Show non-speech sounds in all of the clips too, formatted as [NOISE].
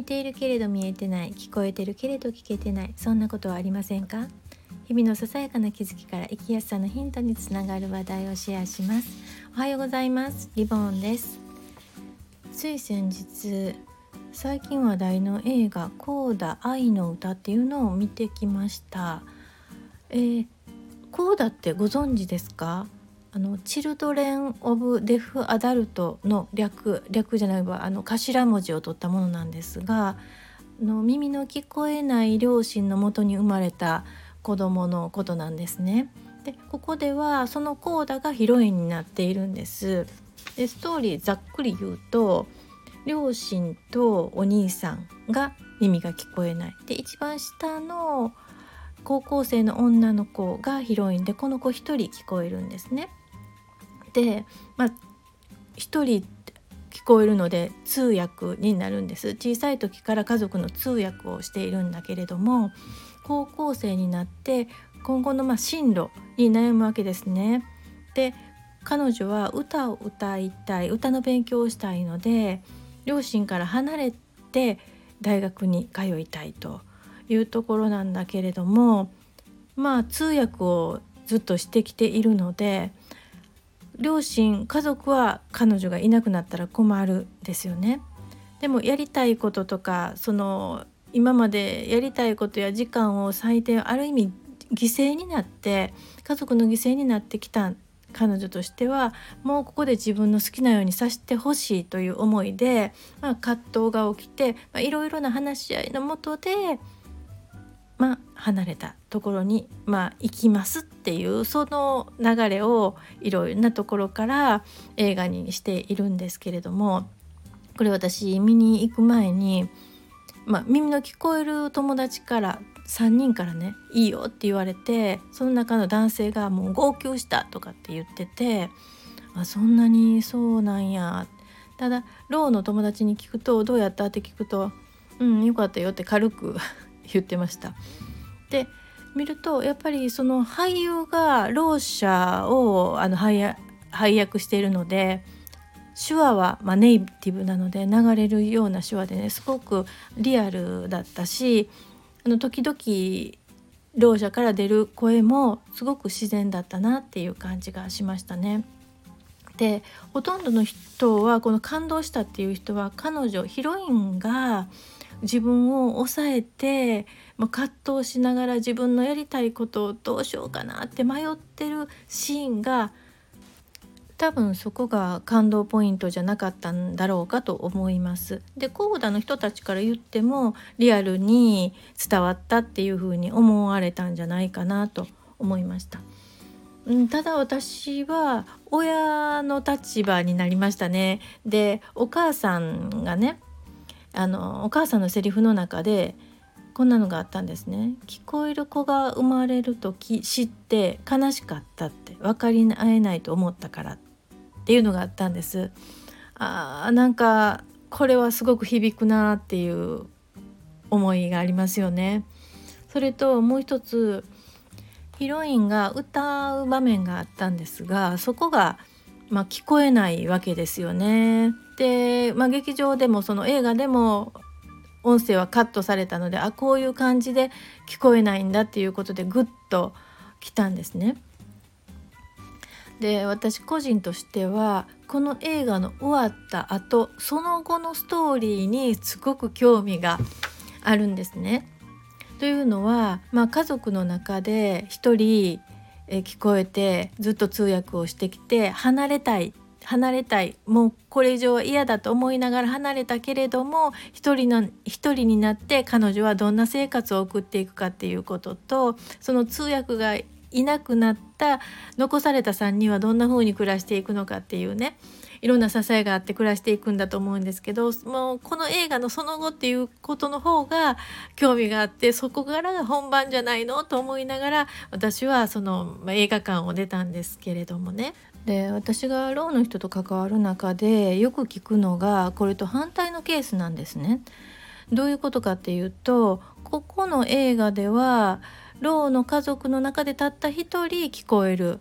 見ているけれど見えてない聞こえてるけれど聞けてないそんなことはありませんか？日々のささやかな気づきから生きやすさのヒントにつながる話題をシェアします。おはようございます。リボンです。つい先日最近話題の映画「コーダ愛の歌」っていうのを見てきました。えー、コーダってご存知ですか？あのチルドレン・オブ・デフ・アダルトの略略じゃないわあの頭文字を取ったものなんですがの耳の聞こえない両親のもとに生まれた子供のことなんですね。でここではそのコーダがヒロインになっているんです。でストーリーざっくり言うと両親とお兄さんが耳が聞こえない。で一番下の高校生の女の子がヒロインでこの子1人聞こえるんですね。で、まあ、1人聞こえるので通訳になるんです小さい時から家族の通訳をしているんだけれども高校生になって今後のま進路に悩むわけですね。で彼女は歌を歌いたい歌の勉強をしたいので両親から離れて大学に通いたいというところなんだけれどもまあ通訳をずっとしてきているので両親家族は彼女がいなくなったら困るですよね。でもやりたいこととかその今までやりたいことや時間を最低ある意味犠牲になって家族の犠牲になってきた彼女としてはもうここで自分の好きなようにさせてほしいという思いで、まあ、葛藤が起きていろいろな話し合いのもとでまあ、離れたところに、まあ、行きますっていうその流れをいろいろなところから映画にしているんですけれどもこれ私見に行く前に、まあ、耳の聞こえる友達から3人からね「いいよ」って言われてその中の男性がもう号泣したとかって言っててあそんなにそうなんやただローの友達に聞くと「どうやった?」って聞くと「うんよかったよ」って軽く言ってました。で見るとやっぱりその俳優がろう者をあの配役しているので手話は、まあ、ネイティブなので流れるような手話でねすごくリアルだったしあの時々ろう者から出る声もすごく自然だったなっていう感じがしましたね。でほとんどの人はこの感動したっていう人は彼女ヒロインが自分を抑えて、まあ、葛藤しながら自分のやりたいことをどうしようかなって迷ってるシーンが多分そこが感動ポイントじゃなかったんだろうかと思います。でコーダの人たちから言ってもリアルに伝わったっていうふうに思われたんじゃないかなと思いました。うん、ただ私は親の立場になりましたね。でお母さんがねあのお母さんのセリフの中でこんなのがあったんですね。聞こえる子が生まれると知って悲しかったって分かり合えないと思ったからっていうのがあったんです。あーなんかこれはすごく響くなっていう思いがありますよね。それともう一つヒロインが歌う場面があったんですがそこがまあ、聞こえないわけですよね。で、まあ、劇場でもその映画でも音声はカットされたのであこういう感じで聞こえないんだっていうことでグッと来たんですね。で私個人としてはこの映画の終わった後その後のストーリーにすごく興味があるんですね。というのは、まあ、家族の中で一人え聞こえてずっと通訳をしてきて離れたい離れたいもうこれ以上は嫌だと思いながら離れたけれども一人の一人になって彼女はどんな生活を送っていくかっていうこととその通訳がいなくなった残された3人はどんな風に暮らしていくのかっていうね。いろんな支えがあって暮らしていくんだと思うんですけどもうこの映画のその後っていうことの方が興味があってそこからが本番じゃないのと思いながら私はその、ま、映画館を出たんですけれどもね。で私がろうの人と関わる中でよく聞くのがこれと反対のケースなんですね。どういうことかっていうとここの映画ではろうの家族の中でたった一人聞こえる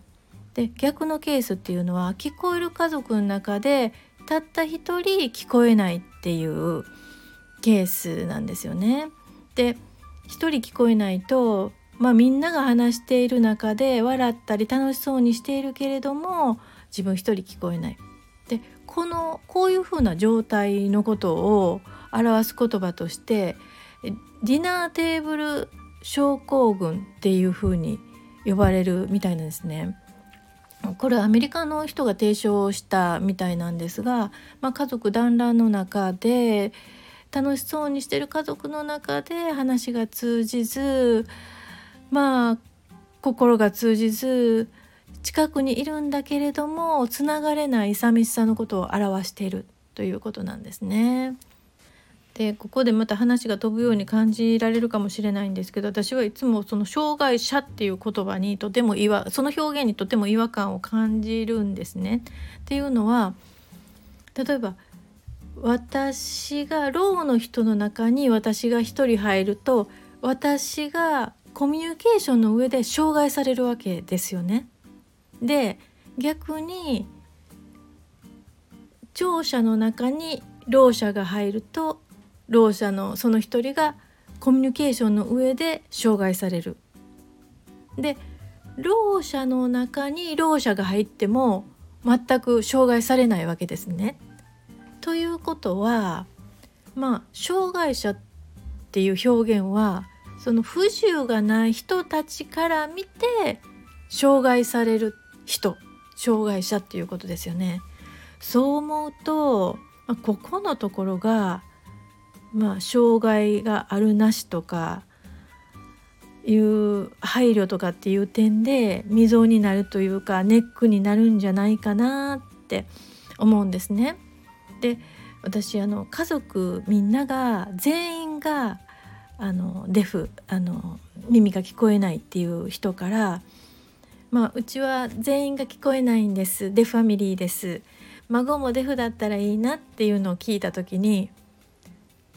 で逆のケースっていうのは聞こえる家族の中でたった一人聞こえないっていうケースなんですよね。で一人聞こえないと、まあ、みんなが話している中で笑ったり楽しそうにしているけれども自分一人聞こえない。でこのこういうふうな状態のことを表す言葉としてディナーテーブル症候群っていうふうに呼ばれるみたいなんですね。これアメリカの人が提唱したみたいなんですが、まあ、家族団らんの中で楽しそうにしてる家族の中で話が通じずまあ心が通じず近くにいるんだけれどもつながれない寂しさのことを表しているということなんですね。でここでまた話が飛ぶように感じられるかもしれないんですけど私はいつもその障害者っていう言葉にとても違その表現にとても違和感を感じるんですね。っていうのは例えば私がろうの人の中に私が一人入ると私がコミュニケーションの上で障害されるわけですよね。で逆に聴者の中にろう者が入るとろう者のその一人がコミュニケーションの上で障害される。でろう者の中にろう者が入っても全く障害されないわけですね。ということはまあ障害者っていう表現はその不自由がない人たちから見て障害される人障害者っていうことですよね。そう思うと、まあ、ここのところがまあ、障害があるなしとかいう配慮とかっていう点で溝になるというかネックになるんじゃないかなって思うんですね。で私あの家族みんなが全員があのデフあの耳が聞こえないっていう人から「まあ、うちは全員が聞こえないんですデファミリーです」孫もデフだったらいいなっていうのを聞いた時に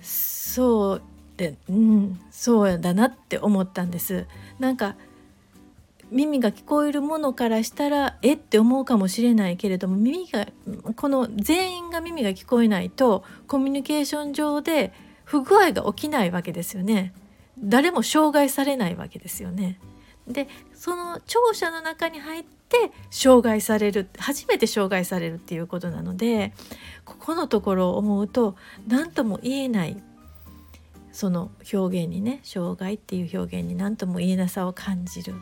そうでうんそうだなって思ったんです。なんか耳が聞こえるものからしたらえって思うかもしれないけれども耳がこの全員が耳が聞こえないとコミュニケーション上で不具合が起きないわけですよね。誰も障害されないわけですよね。でその聴者の中に入って障害される初めて障害されるっていうことなのでここのところを思うと何とも言えないその表現にね障害っていう表現に何とも言えなさを感じる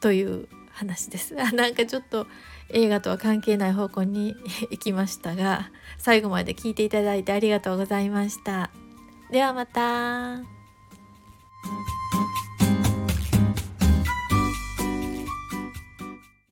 という話です [LAUGHS] なんかちょっと映画とは関係ない方向に行きましたが最後まで聞いていただいてありがとうございましたではまた。